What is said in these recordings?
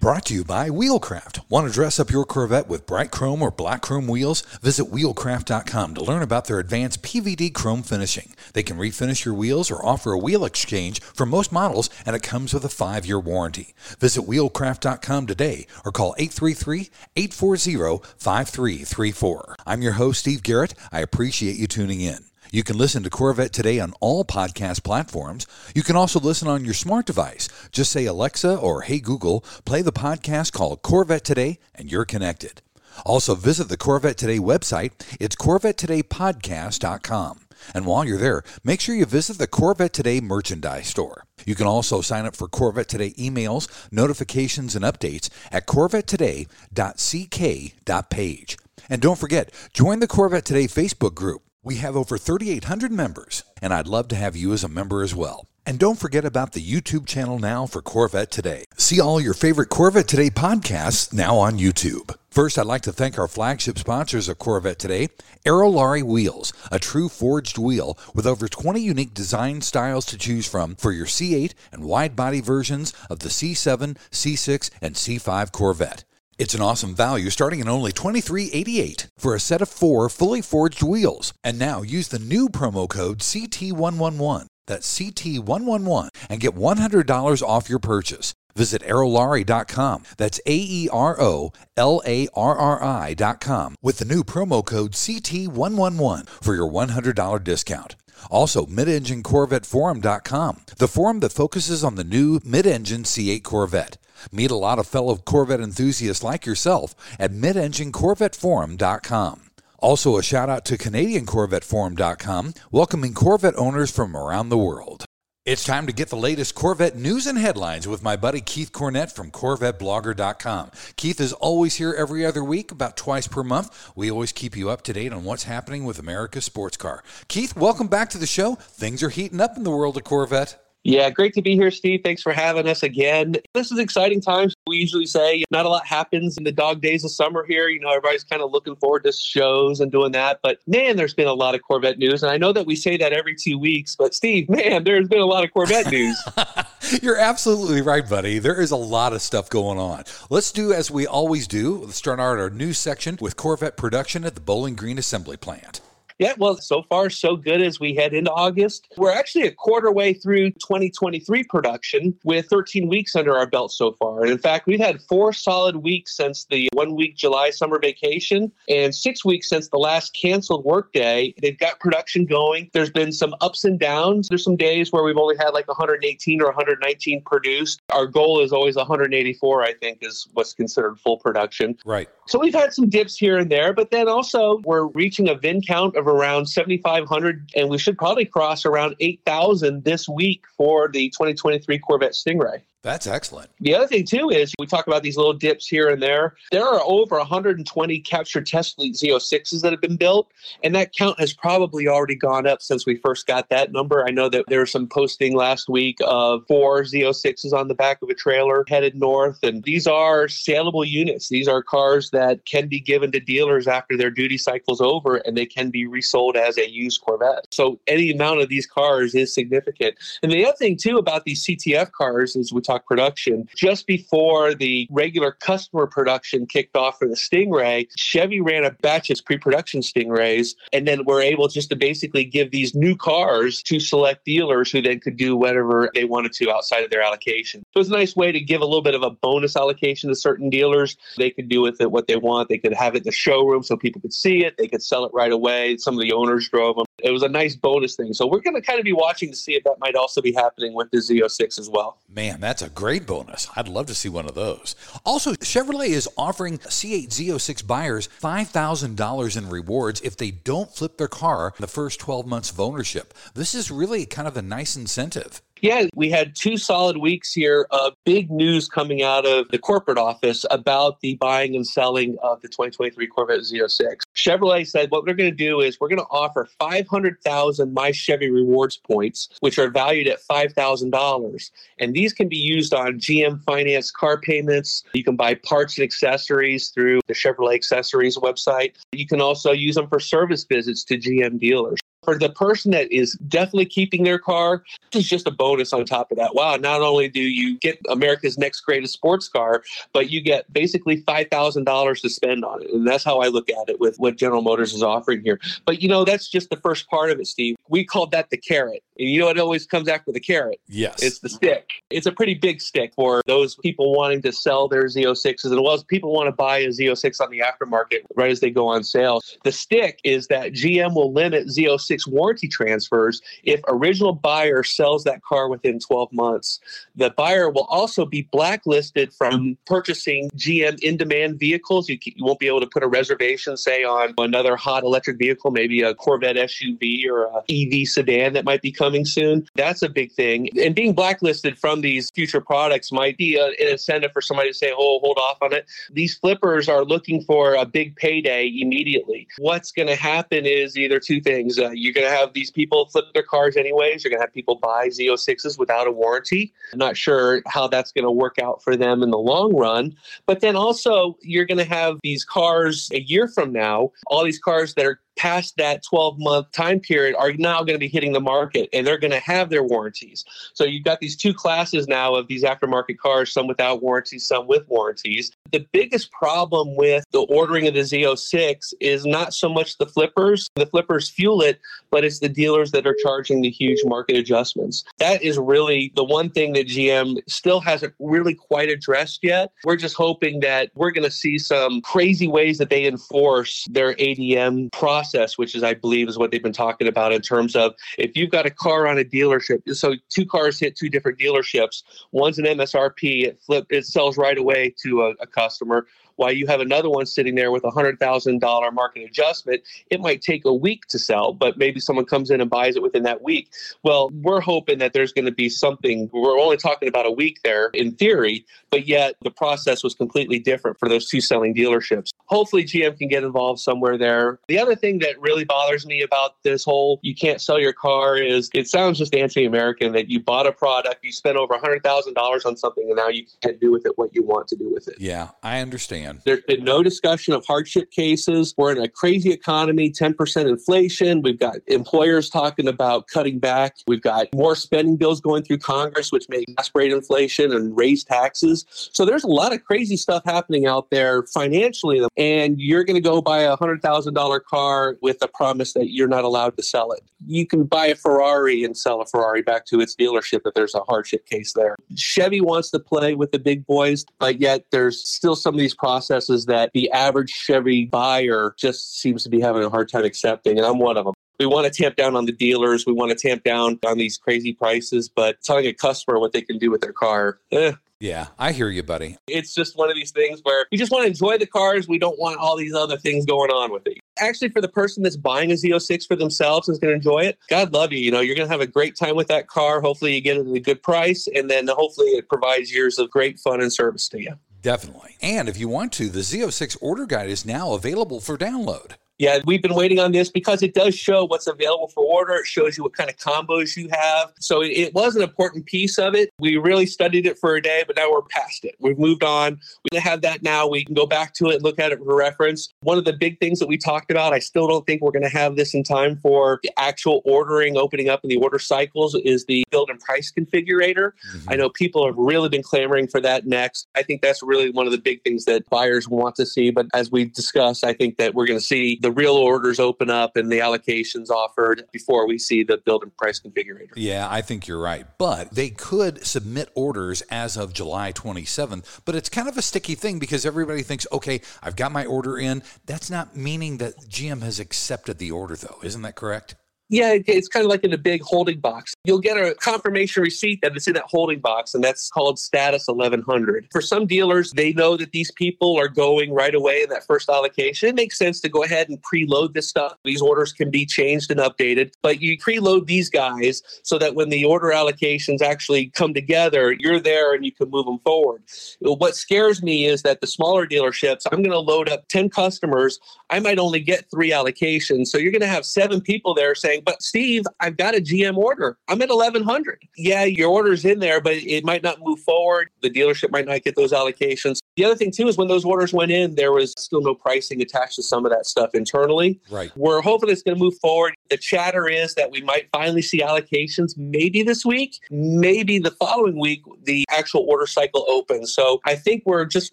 Brought to you by Wheelcraft. Want to dress up your Corvette with bright chrome or black chrome wheels? Visit wheelcraft.com to learn about their advanced PVD chrome finishing. They can refinish your wheels or offer a wheel exchange for most models, and it comes with a five year warranty. Visit wheelcraft.com today or call 833 840 5334. I'm your host, Steve Garrett. I appreciate you tuning in. You can listen to Corvette Today on all podcast platforms. You can also listen on your smart device. Just say Alexa or Hey Google, play the podcast called Corvette Today, and you're connected. Also, visit the Corvette Today website. It's CorvetteTodayPodcast.com. And while you're there, make sure you visit the Corvette Today merchandise store. You can also sign up for Corvette Today emails, notifications, and updates at corvettoday.ck.page. And don't forget, join the Corvette Today Facebook group. We have over 3,800 members, and I'd love to have you as a member as well. And don't forget about the YouTube channel now for Corvette Today. See all your favorite Corvette Today podcasts now on YouTube. First, I'd like to thank our flagship sponsors of Corvette Today, Aerolarri Wheels, a true forged wheel with over 20 unique design styles to choose from for your C8 and wide body versions of the C7, C6, and C5 Corvette. It's an awesome value starting at only $23.88 for a set of four fully forged wheels. And now use the new promo code CT111. That's CT111 and get $100 off your purchase. Visit aerolarri.com. That's A E R O L A R R I.com with the new promo code CT111 for your $100 discount. Also, midenginecorvetteforum.com, the forum that focuses on the new mid engine C8 Corvette. Meet a lot of fellow Corvette enthusiasts like yourself at midenginecorvetteforum.com. Also, a shout out to CanadianCorvetteForum.com, welcoming Corvette owners from around the world. It's time to get the latest Corvette news and headlines with my buddy Keith Cornett from CorvetteBlogger.com. Keith is always here every other week, about twice per month. We always keep you up to date on what's happening with America's sports car. Keith, welcome back to the show. Things are heating up in the world of Corvette. Yeah, great to be here, Steve. Thanks for having us again. This is exciting times. We usually say not a lot happens in the dog days of summer here. You know, everybody's kind of looking forward to shows and doing that. But man, there's been a lot of Corvette news. And I know that we say that every two weeks, but Steve, man, there's been a lot of Corvette news. You're absolutely right, buddy. There is a lot of stuff going on. Let's do as we always do. Let's start out our news section with Corvette production at the Bowling Green Assembly Plant. Yeah, well, so far so good as we head into August. We're actually a quarter way through 2023 production with 13 weeks under our belt so far. And in fact, we've had four solid weeks since the one week July summer vacation and six weeks since the last canceled workday. They've got production going. There's been some ups and downs. There's some days where we've only had like 118 or 119 produced. Our goal is always 184, I think, is what's considered full production. Right. So we've had some dips here and there, but then also we're reaching a VIN count of around 7,500, and we should probably cross around 8,000 this week for the 2023 Corvette Stingray. That's excellent. The other thing too is we talk about these little dips here and there. There are over 120 capture test fleet Z06s that have been built, and that count has probably already gone up since we first got that number. I know that there was some posting last week of four Z06s on the back of a trailer headed north, and these are saleable units. These are cars that can be given to dealers after their duty cycle's over, and they can be resold as a used Corvette. So any amount of these cars is significant. And the other thing too about these CTF cars is we talk production. Just before the regular customer production kicked off for the Stingray, Chevy ran a batch of pre production Stingrays, and then we're able just to basically give these new cars to select dealers who then could do whatever they wanted to outside of their allocation. So it's a nice way to give a little bit of a bonus allocation to certain dealers. They could do with it what they want. They could have it in the showroom so people could see it. They could sell it right away. Some of the owners drove them. It was a nice bonus thing. So we're going to kind of be watching to see if that might also be happening with the Z06 as well. Man, that's a great bonus. I'd love to see one of those. Also, Chevrolet is offering C8 Z06 buyers $5,000 in rewards if they don't flip their car in the first 12 months of ownership. This is really kind of a nice incentive. Yeah, we had two solid weeks here of big news coming out of the corporate office about the buying and selling of the 2023 Corvette Z06. Chevrolet said what we're going to do is we're going to offer 500,000 My Chevy Rewards points, which are valued at $5,000. And these can be used on GM finance car payments. You can buy parts and accessories through the Chevrolet Accessories website. You can also use them for service visits to GM dealers for the person that is definitely keeping their car, this is just a bonus on top of that. Wow, not only do you get America's next greatest sports car, but you get basically $5,000 to spend on it. And that's how I look at it with what General Motors is offering here. But you know, that's just the first part of it, Steve. We called that the carrot. And you know what always comes after the carrot? Yes. It's the stick. It's a pretty big stick for those people wanting to sell their Z06s as well as people want to buy a Z06 on the aftermarket right as they go on sale. The stick is that GM will limit Z06 warranty transfers if original buyer sells that car within 12 months. The buyer will also be blacklisted from purchasing GM in-demand vehicles. You, you won't be able to put a reservation, say, on another hot electric vehicle, maybe a Corvette SUV or a EV sedan that might be coming coming soon. That's a big thing. And being blacklisted from these future products might be a, an incentive for somebody to say, oh, hold off on it. These flippers are looking for a big payday immediately. What's going to happen is either two things. Uh, you're going to have these people flip their cars anyways. You're going to have people buy Z06s without a warranty. I'm not sure how that's going to work out for them in the long run. But then also, you're going to have these cars a year from now, all these cars that are past that 12 month time period are now going to be hitting the market and they're going to have their warranties. So you've got these two classes now of these aftermarket cars, some without warranties, some with warranties. The biggest problem with the ordering of the Z06 is not so much the flippers, the flippers fuel it, but it's the dealers that are charging the huge market adjustments. That is really the one thing that GM still hasn't really quite addressed yet. We're just hoping that we're going to see some crazy ways that they enforce their ADM process, which is, I believe, is what they've been talking about in terms of if you've got a car on a dealership, so two cars hit two different dealerships, one's an MSRP, it flip, it sells right away to a, a customer while you have another one sitting there with a $100,000 market adjustment, it might take a week to sell, but maybe someone comes in and buys it within that week. Well, we're hoping that there's going to be something. We're only talking about a week there in theory, but yet the process was completely different for those two selling dealerships. Hopefully, GM can get involved somewhere there. The other thing that really bothers me about this whole you can't sell your car is it sounds just anti American that you bought a product, you spent over $100,000 on something, and now you can't do with it what you want to do with it. Yeah, I understand. There's been no discussion of hardship cases. We're in a crazy economy, 10% inflation. We've got employers talking about cutting back. We've got more spending bills going through Congress, which may exacerbate inflation and raise taxes. So there's a lot of crazy stuff happening out there financially. And you're going to go buy a $100,000 car with a promise that you're not allowed to sell it. You can buy a Ferrari and sell a Ferrari back to its dealership if there's a hardship case there. Chevy wants to play with the big boys, but yet there's still some of these problems processes that the average Chevy buyer just seems to be having a hard time accepting, and I'm one of them. We want to tamp down on the dealers. We want to tamp down on these crazy prices, but telling a customer what they can do with their car, eh, yeah, I hear you, buddy. It's just one of these things where we just want to enjoy the cars. We don't want all these other things going on with it. Actually, for the person that's buying a Z06 for themselves and is going to enjoy it, God love you. You know, you're going to have a great time with that car. Hopefully, you get it at a good price, and then hopefully, it provides years of great fun and service to you. Definitely. And if you want to, the Z06 order guide is now available for download. Yeah, we've been waiting on this because it does show what's available for order. It shows you what kind of combos you have. So it, it, was an important piece of it. We really studied it for a day, but now we're past it. We've moved on. We have that now. We can go back to it and look at it for reference. One of the big things that we talked about, I still don't think we're going to have this in time for the actual ordering, opening up in the order cycles, is the build and price configurator. Mm-hmm. I know people have really been clamoring for that next. I think that's really one of the big things that buyers want to see. But as we discussed, I think that we're going to see the real orders open up and the allocations offered before we see the build and price configurator. Yeah, I think you're right. But they could submit orders as of July 27th. But it's kind of a sticky thing because everybody thinks, okay, I've got my order in. That's not meaning that GM has accepted the order, though. Isn't that correct? Yeah, it's kind of like in a big holding box. You'll get a confirmation receipt that it's in that holding box, and that's called status 1100. For some dealers, they know that these people are going right away in that first allocation. It makes sense to go ahead and preload this stuff. These orders can be changed and updated, but you preload these guys so that when the order allocations actually come together, you're there and you can move them forward. What scares me is that the smaller dealerships, I'm going to load up 10 customers. I might only get three allocations. So you're going to have seven people there saying, But Steve, I've got a GM order. I'm at 1100. Yeah, your order's in there, but it might not move forward. The dealership might not get those allocations. The other thing, too, is when those orders went in, there was still no pricing attached to some of that stuff internally. Right. We're hoping it's going to move forward. The chatter is that we might finally see allocations maybe this week, maybe the following week, the actual order cycle opens. So I think we're just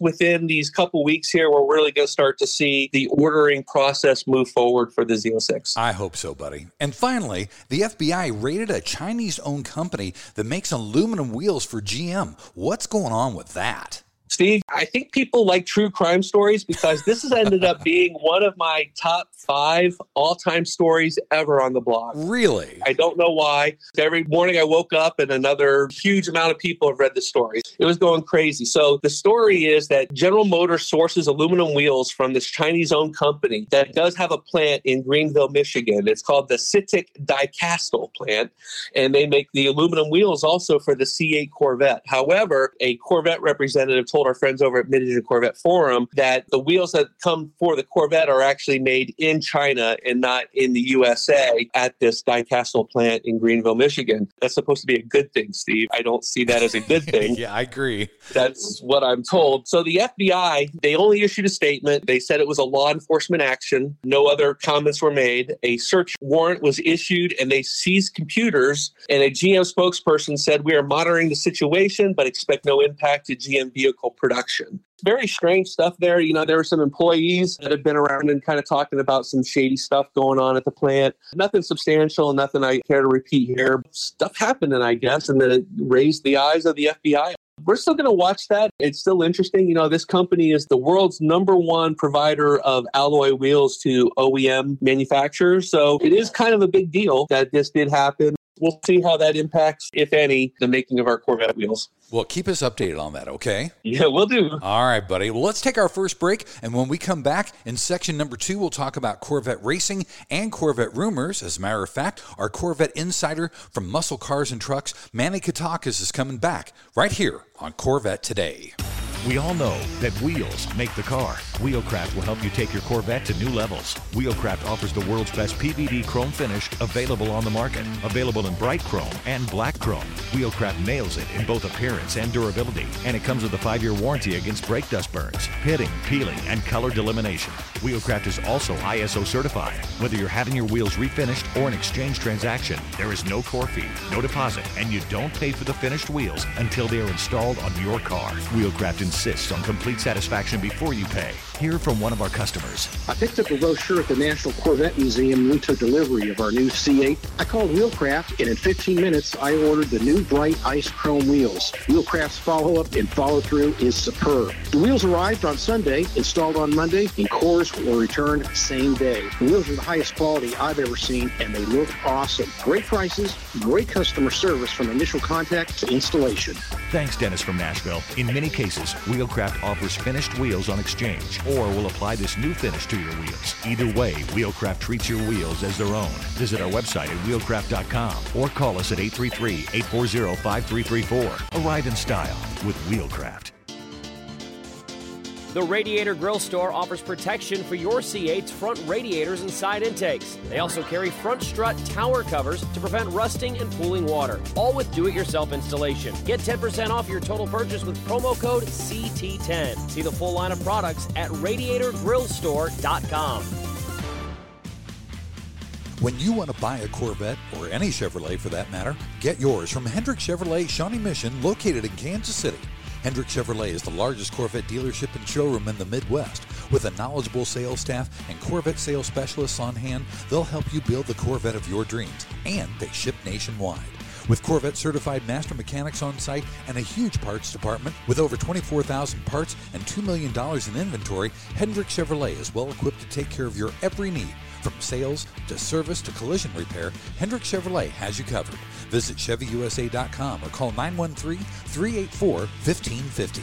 within these couple weeks here, we're really going to start to see the ordering process move forward for the Z06. I hope so, buddy. And finally, the FBI raided a Chinese owned company that makes aluminum wheels for GM. What's going on with that? Steve, I think people like true crime stories because this has ended up being one of my top five all time stories ever on the blog. Really? I don't know why. Every morning I woke up and another huge amount of people have read the story. It was going crazy. So the story is that General Motors sources aluminum wheels from this Chinese owned company that does have a plant in Greenville, Michigan. It's called the CITIC Dicastal plant. And they make the aluminum wheels also for the C8 Corvette. However, a Corvette representative told our friends over at Mid Corvette Forum that the wheels that come for the Corvette are actually made in China and not in the USA at this Dicastal plant in Greenville, Michigan. That's supposed to be a good thing, Steve. I don't see that as a good thing. yeah, I agree. That's what I'm told. So the FBI, they only issued a statement. They said it was a law enforcement action. No other comments were made. A search warrant was issued and they seized computers. And a GM spokesperson said, We are monitoring the situation, but expect no impact to GM vehicle production very strange stuff there. You know, there were some employees that have been around and kind of talking about some shady stuff going on at the plant. Nothing substantial, nothing I care to repeat here. Stuff happening, I guess, and it raised the eyes of the FBI. We're still going to watch that. It's still interesting. You know, this company is the world's number one provider of alloy wheels to OEM manufacturers. So it is kind of a big deal that this did happen. We'll see how that impacts, if any, the making of our Corvette wheels. Well, keep us updated on that, okay? Yeah, we'll do. All right, buddy. Well, let's take our first break. And when we come back in section number two, we'll talk about Corvette racing and Corvette rumors. As a matter of fact, our Corvette insider from Muscle Cars and Trucks, Manny Katakas, is coming back right here on Corvette Today. We all know that wheels make the car. Wheelcraft will help you take your Corvette to new levels. Wheelcraft offers the world's best PVD chrome finish available on the market. Available in bright chrome and black chrome. Wheelcraft nails it in both appearance and durability, and it comes with a five-year warranty against brake dust burns, pitting, peeling, and color delamination. Wheelcraft is also ISO certified. Whether you're having your wheels refinished or an exchange transaction, there is no core fee, no deposit, and you don't pay for the finished wheels until they are installed on your car. Wheelcraft insists on complete satisfaction before you pay. Hear from one of our customers. I picked up a brochure at the National Corvette Museum we took delivery of our new C8. I called Wheelcraft, and in 15 minutes, I ordered the new bright ice chrome wheels. Wheelcraft's follow-up and follow-through is superb. The wheels arrived on Sunday, installed on Monday, and cores were returned same day. The wheels are the highest quality I've ever seen, and they look awesome. Great prices, great customer service from initial contact to installation. Thanks, Dennis from Nashville. In many cases, Wheelcraft offers finished wheels on exchange or we'll apply this new finish to your wheels. Either way, Wheelcraft treats your wheels as their own. Visit our website at wheelcraft.com or call us at 833-840-5334. Arrive in style with Wheelcraft. The Radiator Grill Store offers protection for your C8's front radiators and side intakes. They also carry front strut tower covers to prevent rusting and pooling water, all with do it yourself installation. Get 10% off your total purchase with promo code CT10. See the full line of products at radiatorgrillstore.com. When you want to buy a Corvette, or any Chevrolet for that matter, get yours from Hendrick Chevrolet Shawnee Mission, located in Kansas City. Hendrick Chevrolet is the largest Corvette dealership and showroom in the Midwest. With a knowledgeable sales staff and Corvette sales specialists on hand, they'll help you build the Corvette of your dreams, and they ship nationwide. With Corvette certified master mechanics on site and a huge parts department with over 24,000 parts and $2 million in inventory, Hendrick Chevrolet is well equipped to take care of your every need From sales to service to collision repair, Hendrick Chevrolet has you covered. Visit ChevyUSA.com or call 913 384 1550.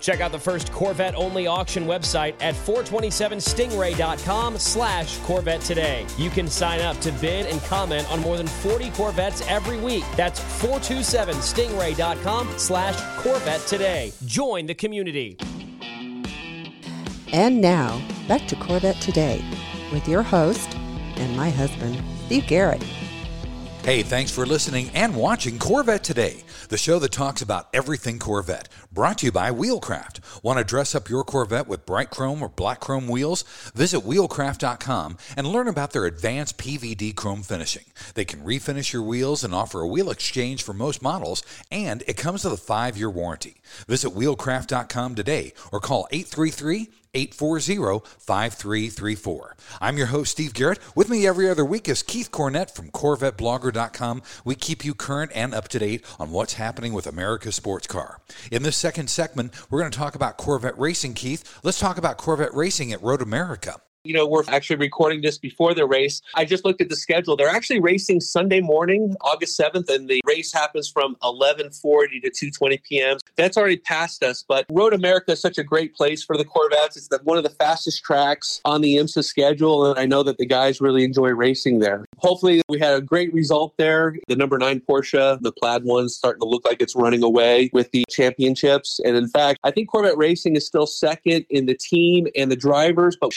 Check out the first Corvette only auction website at 427stingray.com slash Corvette today. You can sign up to bid and comment on more than 40 Corvettes every week. That's 427stingray.com slash Corvette today. Join the community. And now, back to Corvette Today with your host and my husband, Steve Garrett. Hey, thanks for listening and watching Corvette Today, the show that talks about everything Corvette. Brought to you by Wheelcraft. Want to dress up your Corvette with bright chrome or black chrome wheels? Visit wheelcraft.com and learn about their advanced PVD chrome finishing. They can refinish your wheels and offer a wheel exchange for most models, and it comes with a five year warranty. Visit wheelcraft.com today or call 833 840 5334. I'm your host, Steve Garrett. With me every other week is Keith Cornett from CorvetteBlogger.com. We keep you current and up to date on what's happening with America's sports car. In this second segment, we're going to talk about Corvette racing, Keith. Let's talk about Corvette racing at Road America. You know, we're actually recording this before the race. I just looked at the schedule. They're actually racing Sunday morning, August 7th, and the race happens from 11:40 to 2:20 p.m. That's already past us, but Road America is such a great place for the Corvettes. It's the, one of the fastest tracks on the IMSA schedule, and I know that the guys really enjoy racing there. Hopefully, we had a great result there. The number nine Porsche, the plaid one's starting to look like it's running away with the championships. And in fact, I think Corvette Racing is still second in the team and the drivers, but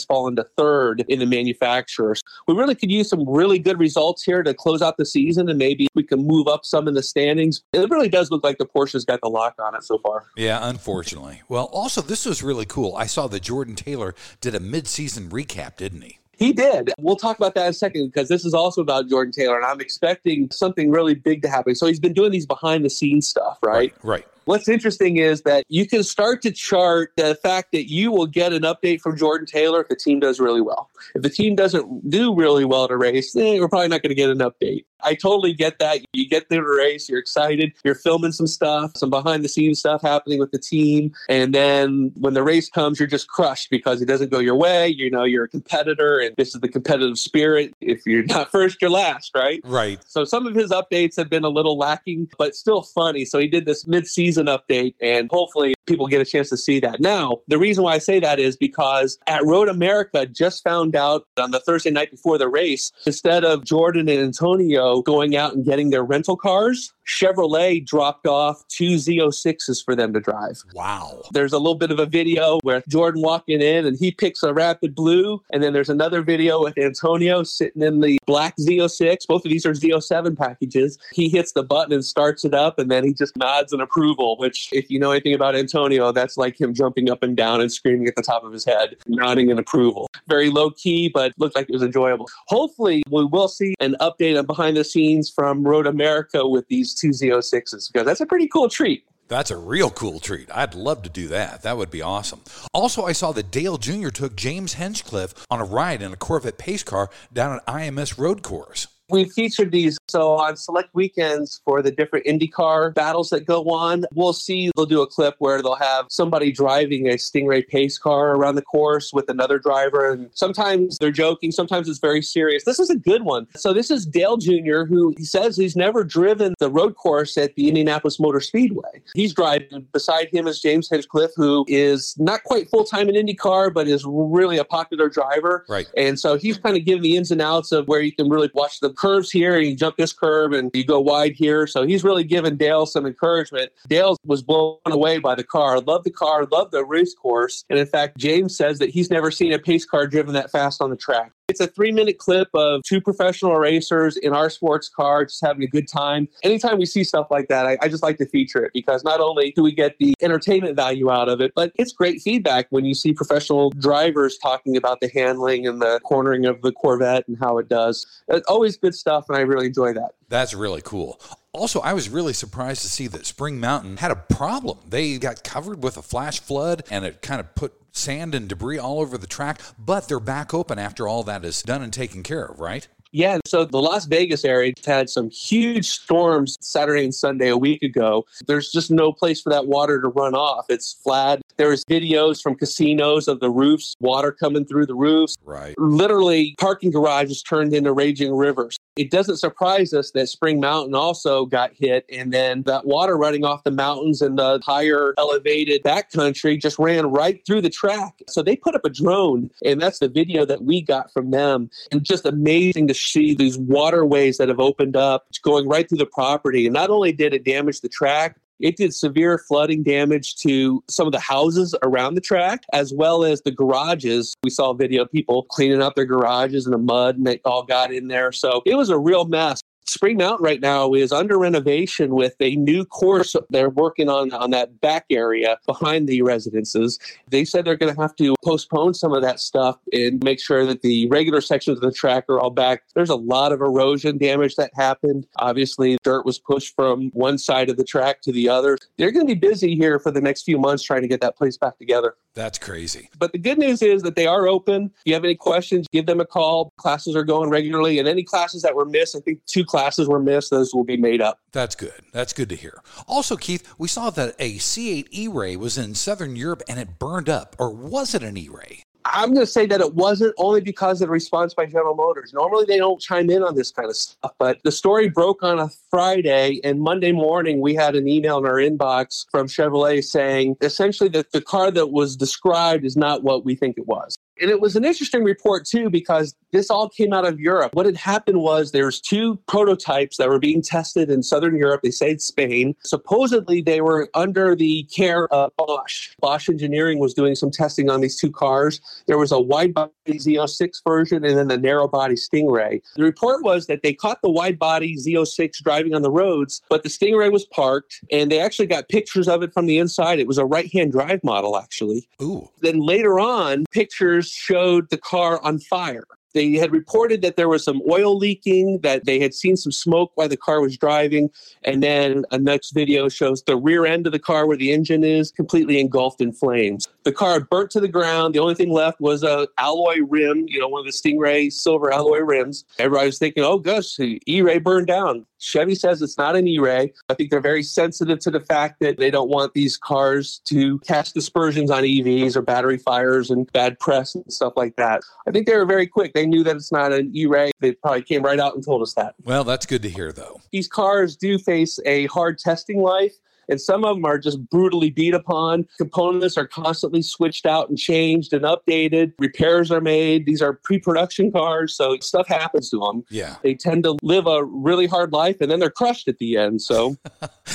Chevrolet's fallen to third in the manufacturers. We really could use some really good results here to close out the season, and maybe we can move up some in the standings. It really does look like the Porsche's got the lock on it so far. Yeah, unfortunately. Well, also, this was really cool. I saw that Jordan Taylor did a mid-season recap, didn't he? He did. We'll talk about that in a second because this is also about Jordan Taylor, and I'm expecting something really big to happen. So he's been doing these behind the scenes stuff, right? Right. right. What's interesting is that you can start to chart the fact that you will get an update from Jordan Taylor if the team does really well. If the team doesn't do really well at a race, eh, we're probably not going to get an update. I totally get that. You get the race, you're excited, you're filming some stuff, some behind the scenes stuff happening with the team. And then when the race comes, you're just crushed because it doesn't go your way. You know, you're a competitor and this is the competitive spirit. If you're not first, you're last, right? Right. So some of his updates have been a little lacking, but still funny. So he did this mid season update and hopefully people get a chance to see that. Now, the reason why I say that is because at Road America just found out on the Thursday night before the race, instead of Jordan and Antonio going out and getting their rental cars, Chevrolet dropped off two Z06s for them to drive. Wow. There's a little bit of a video with Jordan walking in and he picks a Rapid Blue. And then there's another video with Antonio sitting in the black Z06. Both of these are Z07 packages. He hits the button and starts it up. And then he just nods in approval, which, if you know anything about Antonio, that's like him jumping up and down and screaming at the top of his head, nodding in approval. Very low key, but looked like it was enjoyable. Hopefully, we will see an update on behind the scenes from Road America with these two Z06s because that's a pretty cool treat. That's a real cool treat. I'd love to do that. That would be awesome. Also, I saw that Dale Jr. took James Hinchcliffe on a ride in a Corvette pace car down at IMS Road Course. We featured these so on select weekends for the different IndyCar battles that go on. We'll see they'll do a clip where they'll have somebody driving a Stingray pace car around the course with another driver. And sometimes they're joking, sometimes it's very serious. This is a good one. So this is Dale Jr., who he says he's never driven the road course at the Indianapolis Motor Speedway. He's driving. Beside him is James Hinchcliffe, who is not quite full time in IndyCar, but is really a popular driver. Right. And so he's kind of giving the ins and outs of where you can really watch the curves here and you jump this curve and you go wide here. So he's really giving Dale some encouragement. Dale was blown away by the car, loved the car, loved the race course. And in fact, James says that he's never seen a pace car driven that fast on the track. It's a three minute clip of two professional racers in our sports car just having a good time. Anytime we see stuff like that, I, I, just like to feature it because not only do we get the entertainment value out of it, but it's great feedback when you see professional drivers talking about the handling and the cornering of the Corvette and how it does. It's always good stuff, and I really enjoy that. That's really cool. Also, I was really surprised to see that Spring Mountain had a problem. They got covered with a flash flood and it kind of put sand and debris all over the track, but they're back open after all that is done and taken care of, right? Yeah, so the Las Vegas area had some huge storms Saturday and Sunday a week ago. There's just no place for that water to run off. It's flat. There's videos from casinos of the roofs, water coming through the roofs. Right. Literally, parking garages turned into raging rivers. It doesn't surprise us that Spring Mountain also got hit, and then that water running off the mountains and the higher elevated backcountry just ran right through the track. So they put up a drone, and that's the video that we got from them. And just amazing to see these waterways that have opened up going right through the property. And not only did it damage the track, it did severe flooding damage to some of the houses around the track, as well as the garages. We saw video of people cleaning up their garages in the mud and they all got in there. So it was a real mess. Spring Mountain right now is under renovation with a new course they're working on on that back area behind the residences. They said they're going to have to postpone some of that stuff and make sure that the regular sections of the track are all back. There's a lot of erosion damage that happened. Obviously, dirt was pushed from one side of the track to the other. They're going to be busy here for the next few months trying to get that place back together. That's crazy. But the good news is that they are open. If you have any questions, give them a call. Classes are going regularly, and any classes that were missed, I think two classes were missed, those will be made up. That's good. That's good to hear. Also, Keith, we saw that a C8 E Ray was in Southern Europe and it burned up, or was it an E Ray? I'm going to say that it wasn't only because of the response by General Motors. Normally, they don't chime in on this kind of stuff, but the story broke on a Friday, and Monday morning, we had an email in our inbox from Chevrolet saying essentially that the car that was described is not what we think it was. And it was an interesting report too because this all came out of Europe. What had happened was there's two prototypes that were being tested in southern Europe. They say it's Spain. Supposedly they were under the care of Bosch. Bosch Engineering was doing some testing on these two cars. There was a wide body Z06 version and then the narrow body Stingray. The report was that they caught the wide body Z06 driving on the roads, but the Stingray was parked and they actually got pictures of it from the inside. It was a right-hand drive model actually. Ooh. Then later on, pictures showed the car on fire. They had reported that there was some oil leaking, that they had seen some smoke while the car was driving. And then a next video shows the rear end of the car where the engine is completely engulfed in flames. The car burnt to the ground. The only thing left was a alloy rim, you know, one of the Stingray silver alloy rims. Everybody was thinking, oh gosh, E-Ray burned down. Chevy says it's not an E-Ray. I think they're very sensitive to the fact that they don't want these cars to cast dispersions on EVs or battery fires and bad press and stuff like that. I think they were very quick. They knew that it's not an E-Ray. They probably came right out and told us that. Well, that's good to hear, though. These cars do face a hard testing life and some of them are just brutally beat upon. Components are constantly switched out and changed and updated. Repairs are made. These are pre-production cars, so stuff happens to them. Yeah, they tend to live a really hard life, and then they're crushed at the end. So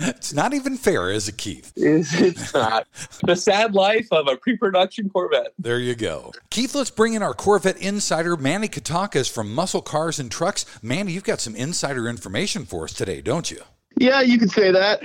it's not even fair, is it, Keith? It's not the sad life of a pre-production Corvette. There you go, Keith. Let's bring in our Corvette insider, Manny Katakas from Muscle Cars and Trucks. Manny, you've got some insider information for us today, don't you? Yeah, you could say that.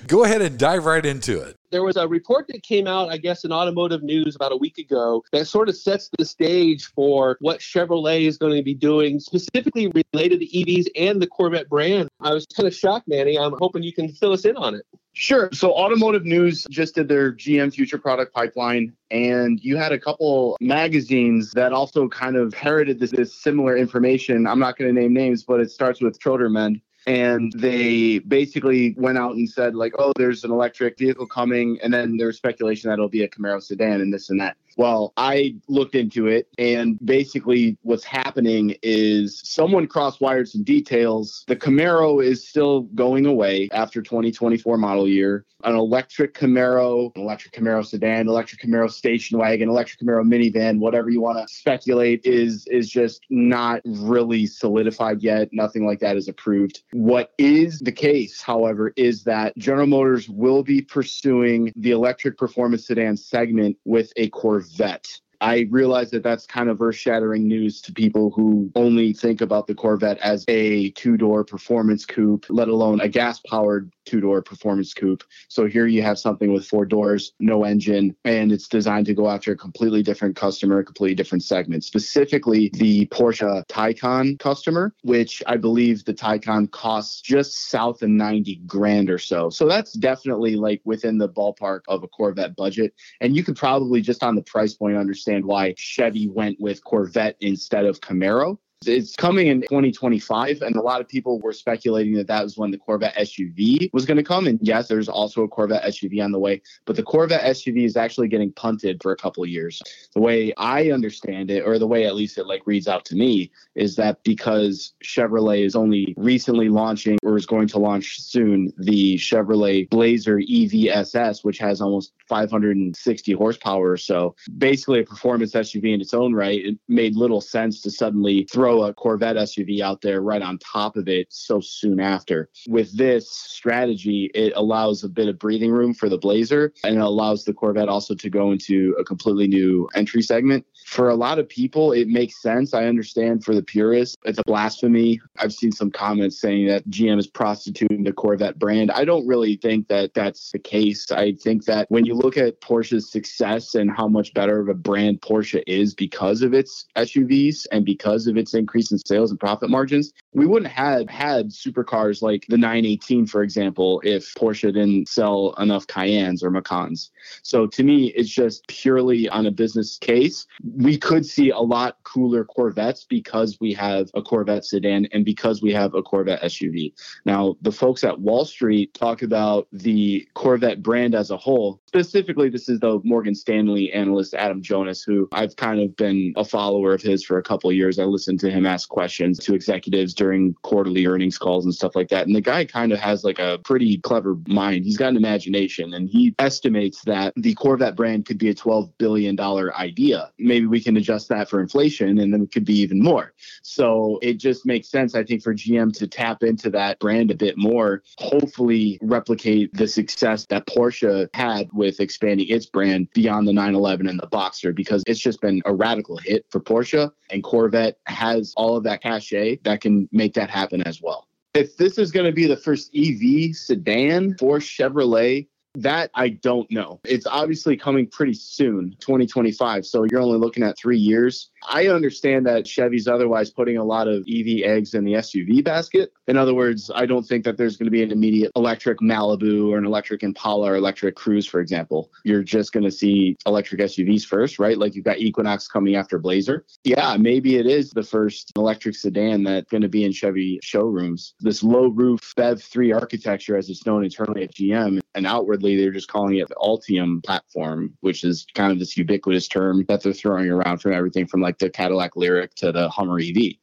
Go ahead and dive right into it. There was a report that came out, I guess, in automotive news about a week ago that sort of sets the stage for what Chevrolet is going to be doing, specifically related to EVs and the Corvette brand. I was kind of shocked, Manny. I'm hoping you can fill us in on it. Sure. So, Automotive News just did their GM Future Product Pipeline, and you had a couple magazines that also kind of parroted this, this similar information. I'm not going to name names, but it starts with Troderman and they basically went out and said like oh there's an electric vehicle coming and then there's speculation that it'll be a camaro sedan and this and that well, I looked into it, and basically, what's happening is someone cross wired some details. The Camaro is still going away after 2024 model year. An electric Camaro, an electric Camaro sedan, electric Camaro station wagon, electric Camaro minivan, whatever you want to speculate, is is just not really solidified yet. Nothing like that is approved. What is the case, however, is that General Motors will be pursuing the electric performance sedan segment with a Corvette. Corvette. I realize that that's kind of earth shattering news to people who only think about the Corvette as a two door performance coupe, let alone a gas powered two door performance coupe. So here you have something with four doors, no engine, and it's designed to go after a completely different customer, a completely different segment, specifically the Porsche Taycan customer, which I believe the Taycan costs just south of 90 grand or so. So that's definitely like within the ballpark of a Corvette budget. And you could probably just on the price point understand why Chevy went with Corvette instead of Camaro. It's coming in 2025, and a lot of people were speculating that that was when the Corvette SUV was going to come. And yes, there's also a Corvette SUV on the way, but the Corvette SUV is actually getting punted for a couple of years. The way I understand it, or the way at least it like reads out to me, is that because Chevrolet is only recently launching or is going to launch soon the Chevrolet Blazer EV SS, which has almost 560 horsepower or so, basically a performance SUV in its own right. It made little sense to suddenly throw a Corvette SUV out there right on top of it so soon after. With this strategy, it allows a bit of breathing room for the Blazer and it allows the Corvette also to go into a completely new entry segment. For a lot of people, it makes sense. I understand for the purists, it's a blasphemy. I've seen some comments saying that GM is prostituting the Corvette brand. I don't really think that that's the case. I think that when you look at Porsche's success and how much better of a brand Porsche is because of its SUVs and because of its increase in sales and profit margins, we wouldn't have had supercars like the 918, for example, if Porsche didn't sell enough Cayennes or Macans. So to me, it's just purely on a business case. We could see a lot cooler Corvettes because we have a Corvette sedan and because we have a Corvette SUV. Now, the folks at Wall Street talk about the Corvette brand as a whole. Specifically, this is the Morgan Stanley analyst Adam Jonas, who I've kind of been a follower of his for a couple years. I listened to him ask questions to executives during quarterly earnings calls and stuff like that. And the guy kind of has like a pretty clever mind. He's got an imagination and he estimates that the Corvette brand could be a $12 billion idea. Maybe we can adjust that for inflation and then it could be even more. So it just makes sense, I think, for GM to tap into that brand a bit more, hopefully replicate the success that Porsche had with expanding its brand beyond the 911 and the Boxster because it's just been a radical hit for Porsche and Corvette has all of that cachet that can make that happen as well. If this is going to be the first EV sedan for Chevrolet, that I don't know. It's obviously coming pretty soon, 2025. So you're only looking at three years. I understand that Chevy's otherwise putting a lot of EV eggs in the SUV basket. In other words, I don't think that there's going to be an immediate electric Malibu or an electric Impala or electric Cruze, for example. You're just going to see electric SUVs first, right? Like you've got Equinox coming after Blazer. Yeah, maybe it is the first electric sedan that's going to be in Chevy showrooms. This low roof BEV3 architecture, as it's known internally at GM, and outwardly they're just calling it the Ultium platform, which is kind of this ubiquitous term that they're throwing around from everything from like like the Cadillac Lyriq to the Hummer EV.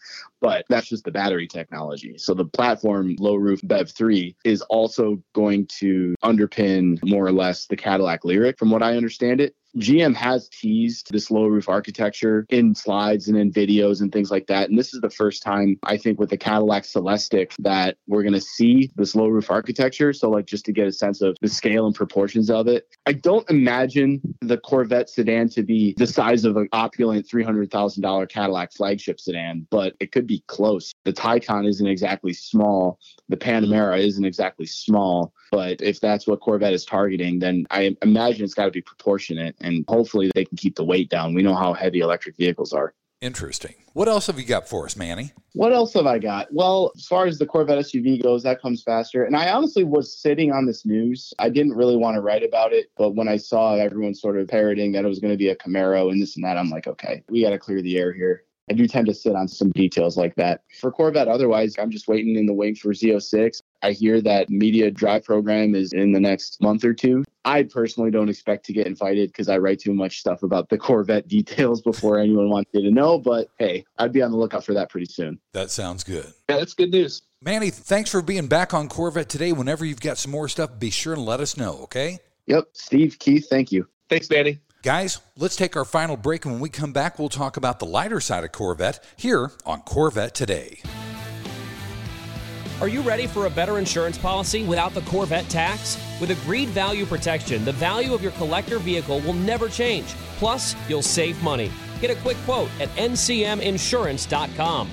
But that's just the battery technology. So the platform low roof BEV3 is also going to underpin more or less the Cadillac Lyriq, from what I understand it. GM has teased this low roof architecture in slides and in videos and things like that. And this is the first time I think with the Cadillac Celestiq that we're going to see this low roof architecture. So, like, just to get a sense of the scale and proportions of it, I don't imagine the Corvette sedan to be the size of an opulent $300,000 Cadillac flagship sedan, but it could be close. The Taycan isn't exactly small. The Panamera isn't exactly small. But if that's what Corvette is targeting, then I imagine it's got to be proportionate and hopefully they can keep the weight down. We know how heavy electric vehicles are. Interesting. What else have you got for us, Manny? What else have I got? Well, as far as the Corvette SUV goes, that comes faster. And I honestly was sitting on this news. I didn't really want to write about it, but when I saw everyone sort of parroting that it was going to be a Camaro and this and that, I'm like, okay, we got to clear the air here. I do tend to sit on some details like that. For Corvette, otherwise, I'm just waiting in the wings for Z06. I hear that media drive program is in the next month or two. I personally don't expect to get invited because I write too much stuff about the Corvette details before anyone wants you to know. But hey, I'd be on the lookout for that pretty soon. That sounds good. Yeah, that's good news. Manny, thanks for being back on Corvette today. Whenever you've got some more stuff, be sure and let us know, okay? Yep. Steve, Keith, thank you. Thanks, Manny. Guys, let's take our final break, and when we come back, we'll talk about the lighter side of Corvette here on Corvette Today. Are you ready for a better insurance policy without the Corvette tax? With agreed value protection, the value of your collector vehicle will never change. Plus, you'll save money. Get a quick quote at ncminsurance.com.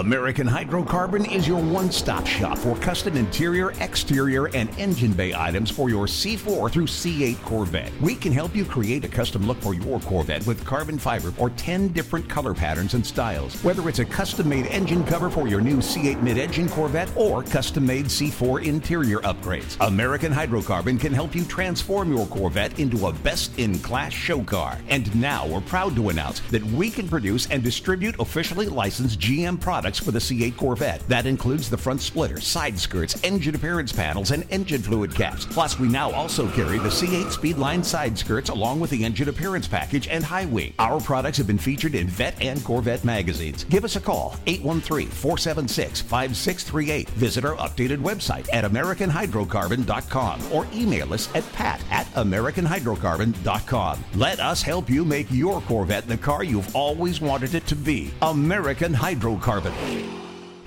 American Hydrocarbon is your one stop shop for custom interior, exterior, and engine bay items for your C4 through C8 Corvette. We can help you create a custom look for your Corvette with carbon fiber or 10 different color patterns and styles. Whether it's a custom made engine cover for your new C8 mid engine Corvette or custom made C4 interior upgrades, American Hydrocarbon can help you transform your Corvette into a best in class show car. And now we're proud to announce that we can produce and distribute officially licensed GM products products for the C8 Corvette. That includes the front splitter, side skirts, engine appearance panels, and engine fluid caps. Plus, we now also carry the C8 Speedline side skirts along with the engine appearance package and high wing. Our products have been featured in Vette and Corvette magazines. Give us a call, 813-476-5638. Visit our updated website at AmericanHydrocarbon.com or email us at pat at AmericanHydrocarbon.com. Let us help you make your Corvette the car you've always wanted it to be. American Hydrocarbon happen.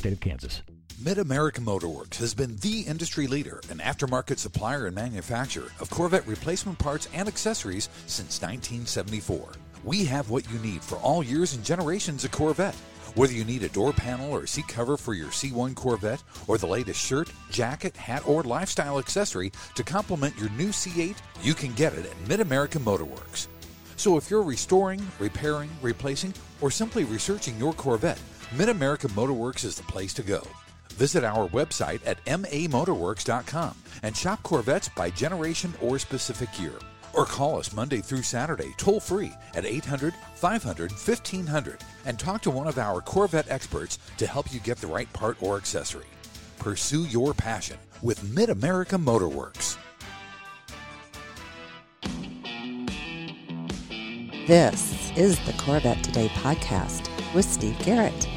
state of Kansas. Mid America Motorworks has been the industry leader and aftermarket supplier and manufacturer of Corvette replacement parts and accessories since 1974. We have what you need for all years and generations of Corvette. Whether you need a door panel or seat cover for your C1 Corvette, or the latest shirt, jacket, hat, or lifestyle accessory to complement your new C8, you can get it at Mid America Motorworks. So if you're restoring, repairing, replacing, or simply researching your Corvette, Mid America Motorworks is the place to go. Visit our website at mamotorworks.com and shop Corvettes by generation or specific year. Or call us Monday through Saturday toll free at 800 500 1500 and talk to one of our Corvette experts to help you get the right part or accessory. Pursue your passion with Mid America Motorworks. This is the Corvette Today podcast with Steve Garrett.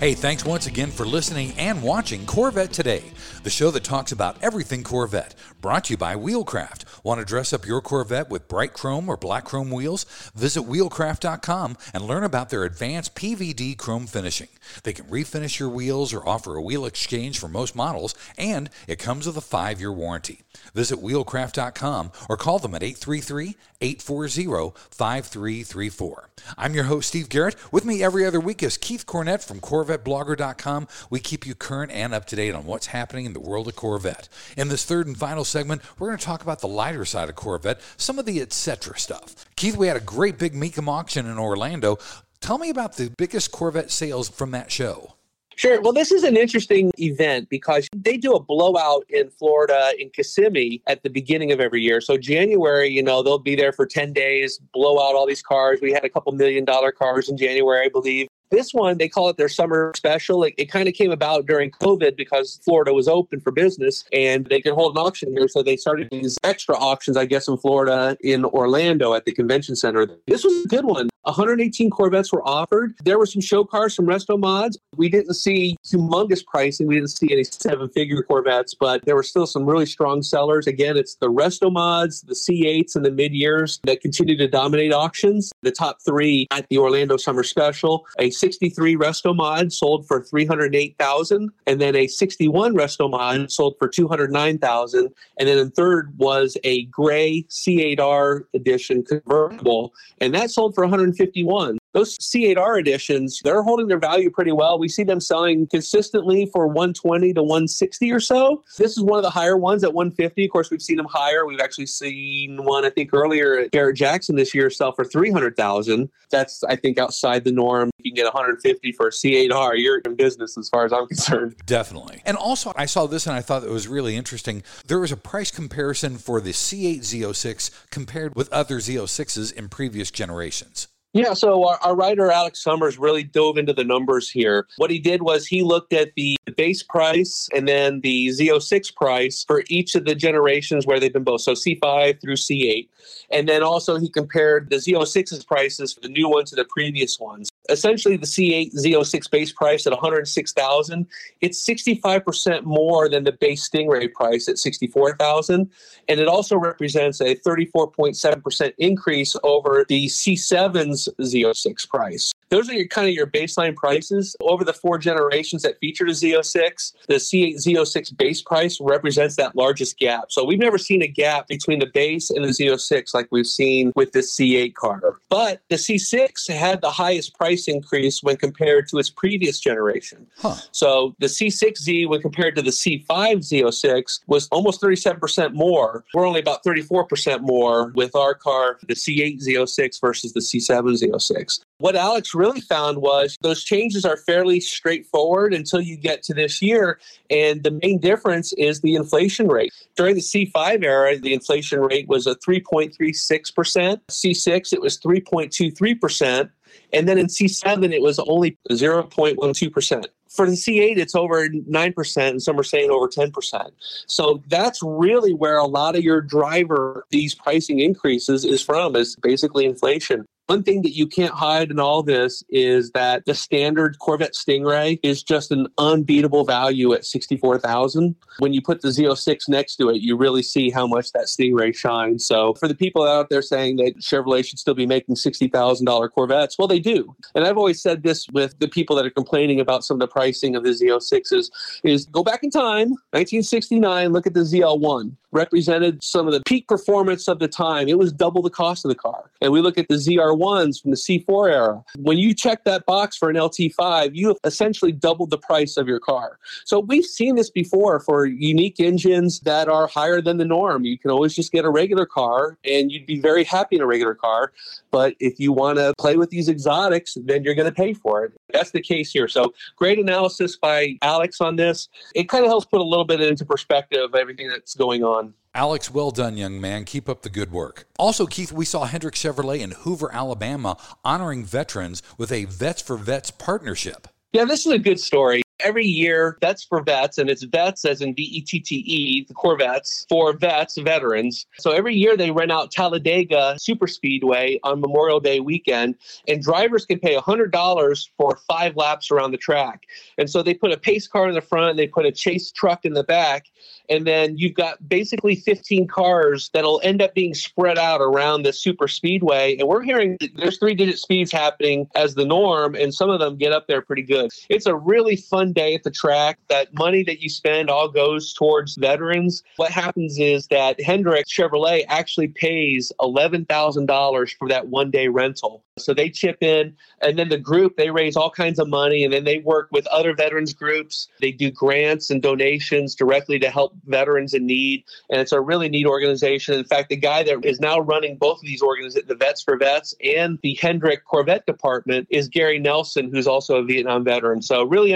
Hey, thanks once again for listening and watching Corvette Today, the show that talks about everything Corvette. Brought to you by Wheelcraft. Want to dress up your Corvette with bright chrome or black chrome wheels? Visit wheelcraft.com and learn about their advanced PVD chrome finishing. They can refinish your wheels or offer a wheel exchange for most models, and it comes with a five year warranty. Visit wheelcraft.com or call them at 833 840 5334. I'm your host, Steve Garrett. With me every other week is Keith Cornett from CorvetteBlogger.com. We keep you current and up to date on what's happening in the world of Corvette. In this third and final segment, we're going to talk about the lighter side of Corvette, some of the etc. stuff. Keith, we had a great big Mecum auction in Orlando. Tell me about the biggest Corvette sales from that show. Sure. Well, this is an interesting event because they do a blowout in Florida in Kissimmee at the beginning of every year. So January, you know, they'll be there for 10 days, blow out all these cars. We had a couple million dollar cars in January, I believe. This one, they call it their summer special. It, it kind of came about during COVID because Florida was open for business and they could hold an auction here. So they started these extra auctions, I guess, in Florida, in Orlando at the convention center. This was a good one. 118 Corvettes were offered. There were some show cars, some resto mods. We didn't see humongous pricing. We didn't see any seven figure Corvettes, but there were still some really strong sellers. Again, it's the resto mods, the C8s, and the mid years that continue to dominate auctions. The top three at the Orlando Summer Special a 63 resto mod sold for 308,000, and then a 61 resto mod sold for 209,000. And then in third was a gray C8R edition convertible, and that sold for 151. those C8R editions, they're holding their value pretty well. We see them selling consistently for 120 to 160 or so. This is one of the higher ones at 150. Of course, we've seen them higher. We've actually seen one, I think, earlier at Barrett-Jackson this year sell for 300,000. That's, I think, outside the norm. You can get 150 for a C8R, you're in business as far as I'm concerned. Definitely. And also, I saw this and I thought it was really interesting. There was a price comparison for the C8 Z06 compared with other Z06s in previous generations. Yeah, so our, our, writer Alex Summers really dove into the numbers here. What he did was he looked at the base price and then the Z06 price for each of the generations where they've been both, so C5 through C8. And then also he compared the Z06's prices for the new ones to the previous ones essentially the C8 Z06 base price at 106,000, it's 65% more than the base Stingray price at 64,000, and it also represents a 34.7% increase over the C7's Z06 price. Those are your kind of your baseline prices over the four generations that featured a Z06. The C8 Z06 base price represents that largest gap. So we've never seen a gap between the base and the Z06 like we've seen with the C8 car. But the C6 had the highest price increase when compared to its previous generation. Huh. So the C6Z when compared to the C5 Z06 was almost 37% more. We're only about 34% more with our car, the C8 Z06 versus the C7 Z06. What Alex really found was those changes are fairly straightforward until you get to this year. And the main difference is the inflation rate. During the C5 era, the inflation rate was a 3.36%. C6, it was 3.23%. And then in C7, it was only 0.12%. For the C8, it's over 9%, and some are saying over 10%. So that's really where a lot of your driver, these pricing increases, is from, is basically inflation. One thing that you can't hide in all this is that the standard Corvette Stingray is just an unbeatable value at 64,000. When you put the Z06 next to it, you really see how much that Stingray shines. So for the people out there saying that Chevrolet should still be making $60,000 Corvettes, well, they do. And I've always said this with the people that are complaining about some of the pricing of the Z06s is go back in time, 1969, look at the ZL1 represented some of the peak performance of the time. It was double the cost of the car. And we look at the ZR1s from the C4 era. When you check that box for an LT5, you have essentially doubled the price of your car. So we've seen this before for unique engines that are higher than the norm. You can always just get a regular car and you'd be very happy in a regular car. But if you want to play with these exotics, then you're going to pay for it. That's the case here. So great analysis by Alex on this. It kind of helps put a little bit into perspective everything that's going on. Alex, well done, young man. Keep up the good work. Also, Keith, we saw Hendrick Chevrolet in Hoover, Alabama, honoring veterans with a Vets for Vets partnership. Yeah, this is a good story every year that's for vets and it's vets as in v-e-t-t-e the corvettes for vets veterans. So every year they rent out talladega super speedway on memorial day weekend and drivers can pay $100 for five laps around the track. And so they put a pace car in the front they put a chase truck in the back and then you've got basically 15 cars that'll end up being spread out around the super speedway. And we're hearing there's three digit speeds happening as the norm and some of them get up there pretty good. It's a really fun day at the track. That money that you spend all goes towards veterans. What happens is that Hendrick Chevrolet actually pays $11,000 for that one day rental. So they chip in, and then the group, they raise all kinds of money, and then they work with other veterans groups. They do grants and donations directly to help veterans in need. And it's a really neat organization. In fact, the guy that is now running both of these organizations, the Vets for Vets and the Hendrick Corvette Department, is Gary Nelson, who's also a Vietnam veteran. So really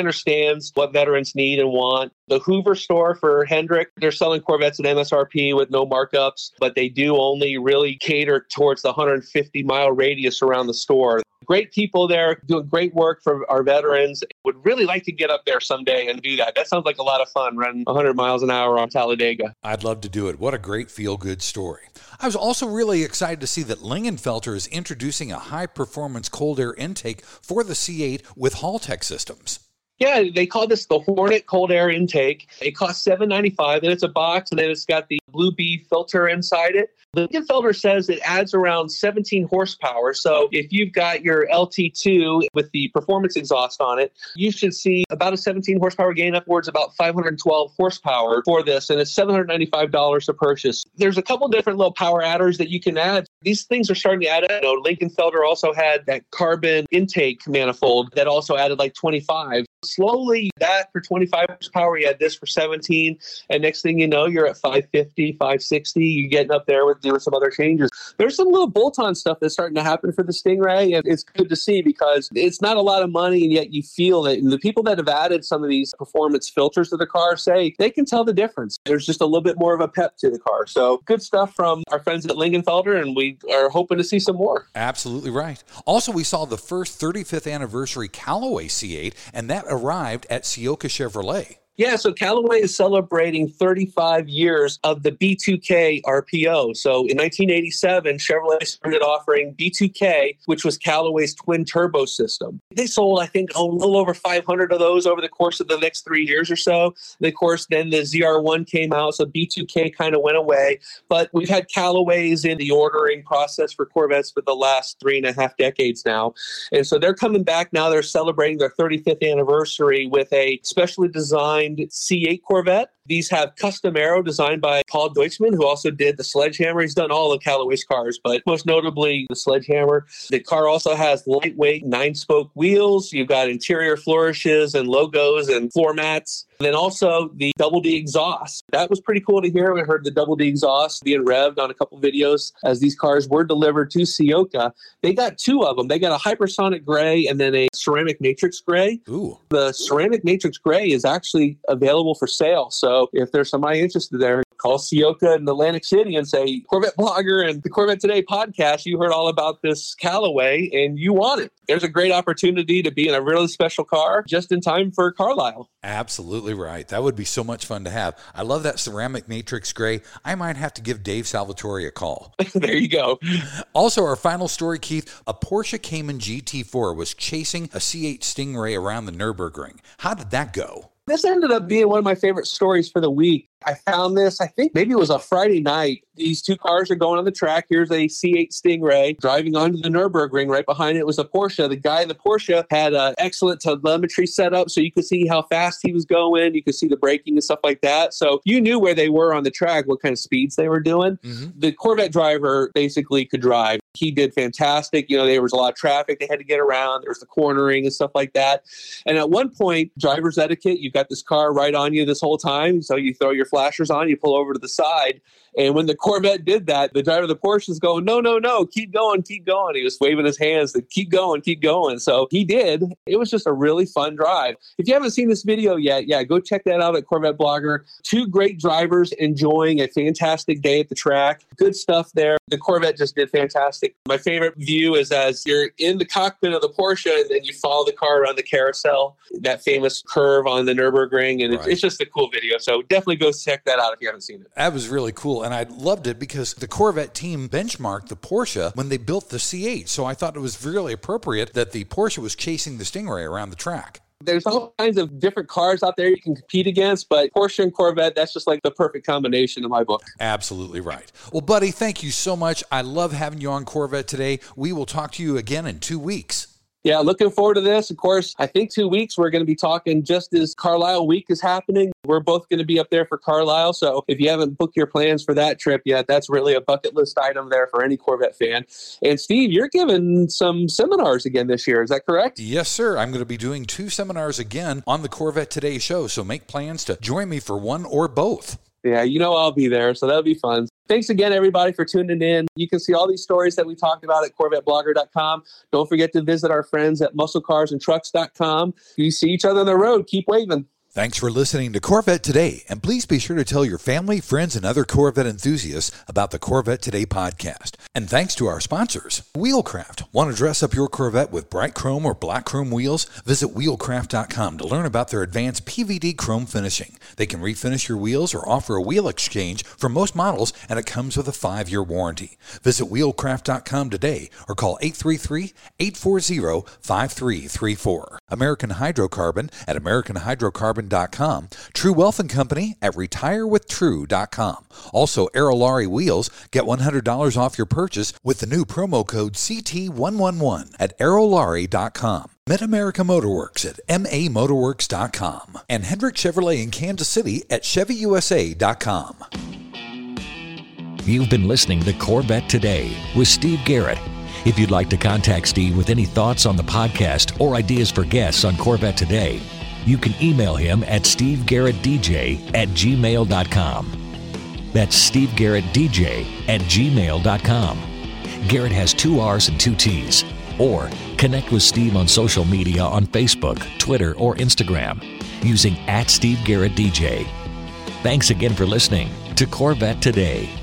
what veterans need and want. The Hoover store for Hendrick, they're selling Corvettes at MSRP with no markups, but they do only really cater towards the 150 mile radius around the store. Great people there doing great work for our veterans. Would really like to get up there someday and do that. That sounds like a lot of fun running 100 miles an hour on Talladega. I'd love to do it. What a great feel good story. I was also really excited to see that Lingenfelter is introducing a high performance cold air intake for the C8 with Haltech systems. Yeah, they call this the Hornet cold air intake. It costs seven ninety five, and it's a box, and then it's got the Blue Bee filter inside it. The Lingenfelter says it adds around 17 horsepower. So if you've got your LT2 with the performance exhaust on it, you should see about a 17 horsepower gain upwards about 512 horsepower for this, and it's $795 to purchase. There's a couple different little power adders that you can add. These things are starting to add up. You know, also had that carbon intake manifold that also added like 25. Slowly, that for 25 horsepower, you had this for 17. And next thing you know, you're at 550, 560. You're getting up there with doing some other changes. There's some little bolt on stuff that's starting to happen for the Stingray. And it's good to see because it's not a lot of money. And yet you feel it. And the people that have added some of these performance filters to the car say they can tell the difference. There's just a little bit more of a pep to the car. So good stuff from our friends at Lingenfelter. And we are hoping to see some more. Absolutely right. Also, we saw the first 35th anniversary Callaway C8, and that arrived at Ciocca Chevrolet. Yeah, so Callaway is celebrating 35 years of the B2K RPO. So in 1987, Chevrolet started offering B2K, which was Callaway's twin turbo system. They sold, I think, a little over 500 of those over the course of the next three years or so. And of course, then the ZR1 came out, so B2K kind of went away. But we've had Callaways in the ordering process for Corvettes for the last three and a half decades now. And so they're coming back now. They're celebrating their 35th anniversary with a specially designed C8 Corvette. These have custom aero designed by Paul Deutschman, who also did the Sledgehammer. He's done all of Callaway's cars, but most notably the Sledgehammer. The car also has lightweight nine spoke wheels. You've got interior flourishes and logos and floor mats. And then also the double D exhaust. That was pretty cool to hear. We heard the double D exhaust being revved on a couple videos as these cars were delivered to Ciocca. They got two of them. They got a hypersonic gray and then a ceramic matrix gray. Ooh. The ceramic matrix gray is actually available for sale. So if there's somebody interested there, call Ciocca in Atlantic City and say, Corvette Blogger and the Corvette Today podcast, you heard all about this Callaway and you want it. There's a great opportunity to be in a really special car just in time for Carlisle. Absolutely right. That would be so much fun to have. I love that ceramic matrix gray. I might have to give Dave Salvatore a call. there you go. Also, our final story, Keith a Porsche Cayman GT4 was chasing a C8 Stingray around the Nürburgring. How did that go? This ended up being one of my favorite stories for the week. I found this, I think maybe it was a Friday night. These two cars are going on the track. Here's a C8 Stingray driving onto the Nürburgring. Right behind it was a Porsche. The guy in the Porsche had an excellent telemetry setup so you could see how fast he was going. You could see the braking and stuff like that. So you knew where they were on the track, what kind of speeds they were doing. Mm-hmm. The Corvette driver basically could drive. He did fantastic. You know, there was a lot of traffic they had to get around. There was the cornering and stuff like that. And at one point, driver's etiquette, you've got this car right on you this whole time. So you throw your flashers on, you pull over to the side. And when the Corvette did that, the driver of the Porsche is going, no, no, no, keep going, keep going. He was waving his hands to keep going, keep going. So he did. It was just a really fun drive. If you haven't seen this video yet, yeah, go check that out at Corvette Blogger. Two great drivers enjoying a fantastic day at the track. Good stuff there. The Corvette just did fantastic. My favorite view is as you're in the cockpit of the Porsche and then you follow the car around the carousel, that famous curve on the Nürburgring. And right. it's, it's just a cool video. So definitely go check that out if you haven't seen it. That was really cool. And I loved it because the Corvette team benchmarked the Porsche when they built the C8. So I thought it was really appropriate that the Porsche was chasing the Stingray around the track. There's all kinds of different cars out there you can compete against, but Porsche and Corvette, that's just like the perfect combination in my book. Absolutely right. Well, buddy, thank you so much. I love having you on Corvette today. We will talk to you again in two weeks. Yeah, looking forward to this. Of course, I think two weeks we're going to be talking just as Carlisle Week is happening. We're both going to be up there for Carlisle. So if you haven't booked your plans for that trip yet, that's really a bucket list item there for any Corvette fan. And Steve, you're giving some seminars again this year. Is that correct? Yes, sir. I'm going to be doing two seminars again on the Corvette Today show. So make plans to join me for one or both. Yeah, you know I'll be there, so that'll be fun. Thanks again, everybody, for tuning in. You can see all these stories that we talked about at CorvetteBlogger.com. Don't forget to visit our friends at MuscleCarsAndTrucks.com. You see each other on the road. Keep waving. Thanks for listening to Corvette Today, and please be sure to tell your family, friends, and other Corvette enthusiasts about the Corvette Today podcast. And thanks to our sponsors, Wheelcraft. Want to dress up your Corvette with bright chrome or black chrome wheels? Visit wheelcraft.com to learn about their advanced PVD chrome finishing. They can refinish your wheels or offer a wheel exchange for most models, and it comes with a five year warranty. Visit wheelcraft.com today or call 833 840 5334. American Hydrocarbon at American Hydrocarbon carbon.com, True Wealth and Company at retirewithtrue.com. Also, Aerolarri Wheels, get $100 off your purchase with the new promo code CT111 at aerolarri.com. MidAmerica Motorworks at mamotorworks.com and Hendrick Chevrolet in Kansas City at chevyusa.com. You've been listening to Corvette Today with Steve Garrett. If you'd like to contact Steve with any thoughts on the podcast or ideas for guests on Corvette Today, you can email him at stevegarrettdj at gmail.com. That's stevegarrettdj at gmail.com. Garrett has two R's and two T's. Or connect with Steve on social media on Facebook, Twitter, or Instagram using at Steve Garrett DJ. Thanks again for listening to Corvette Today.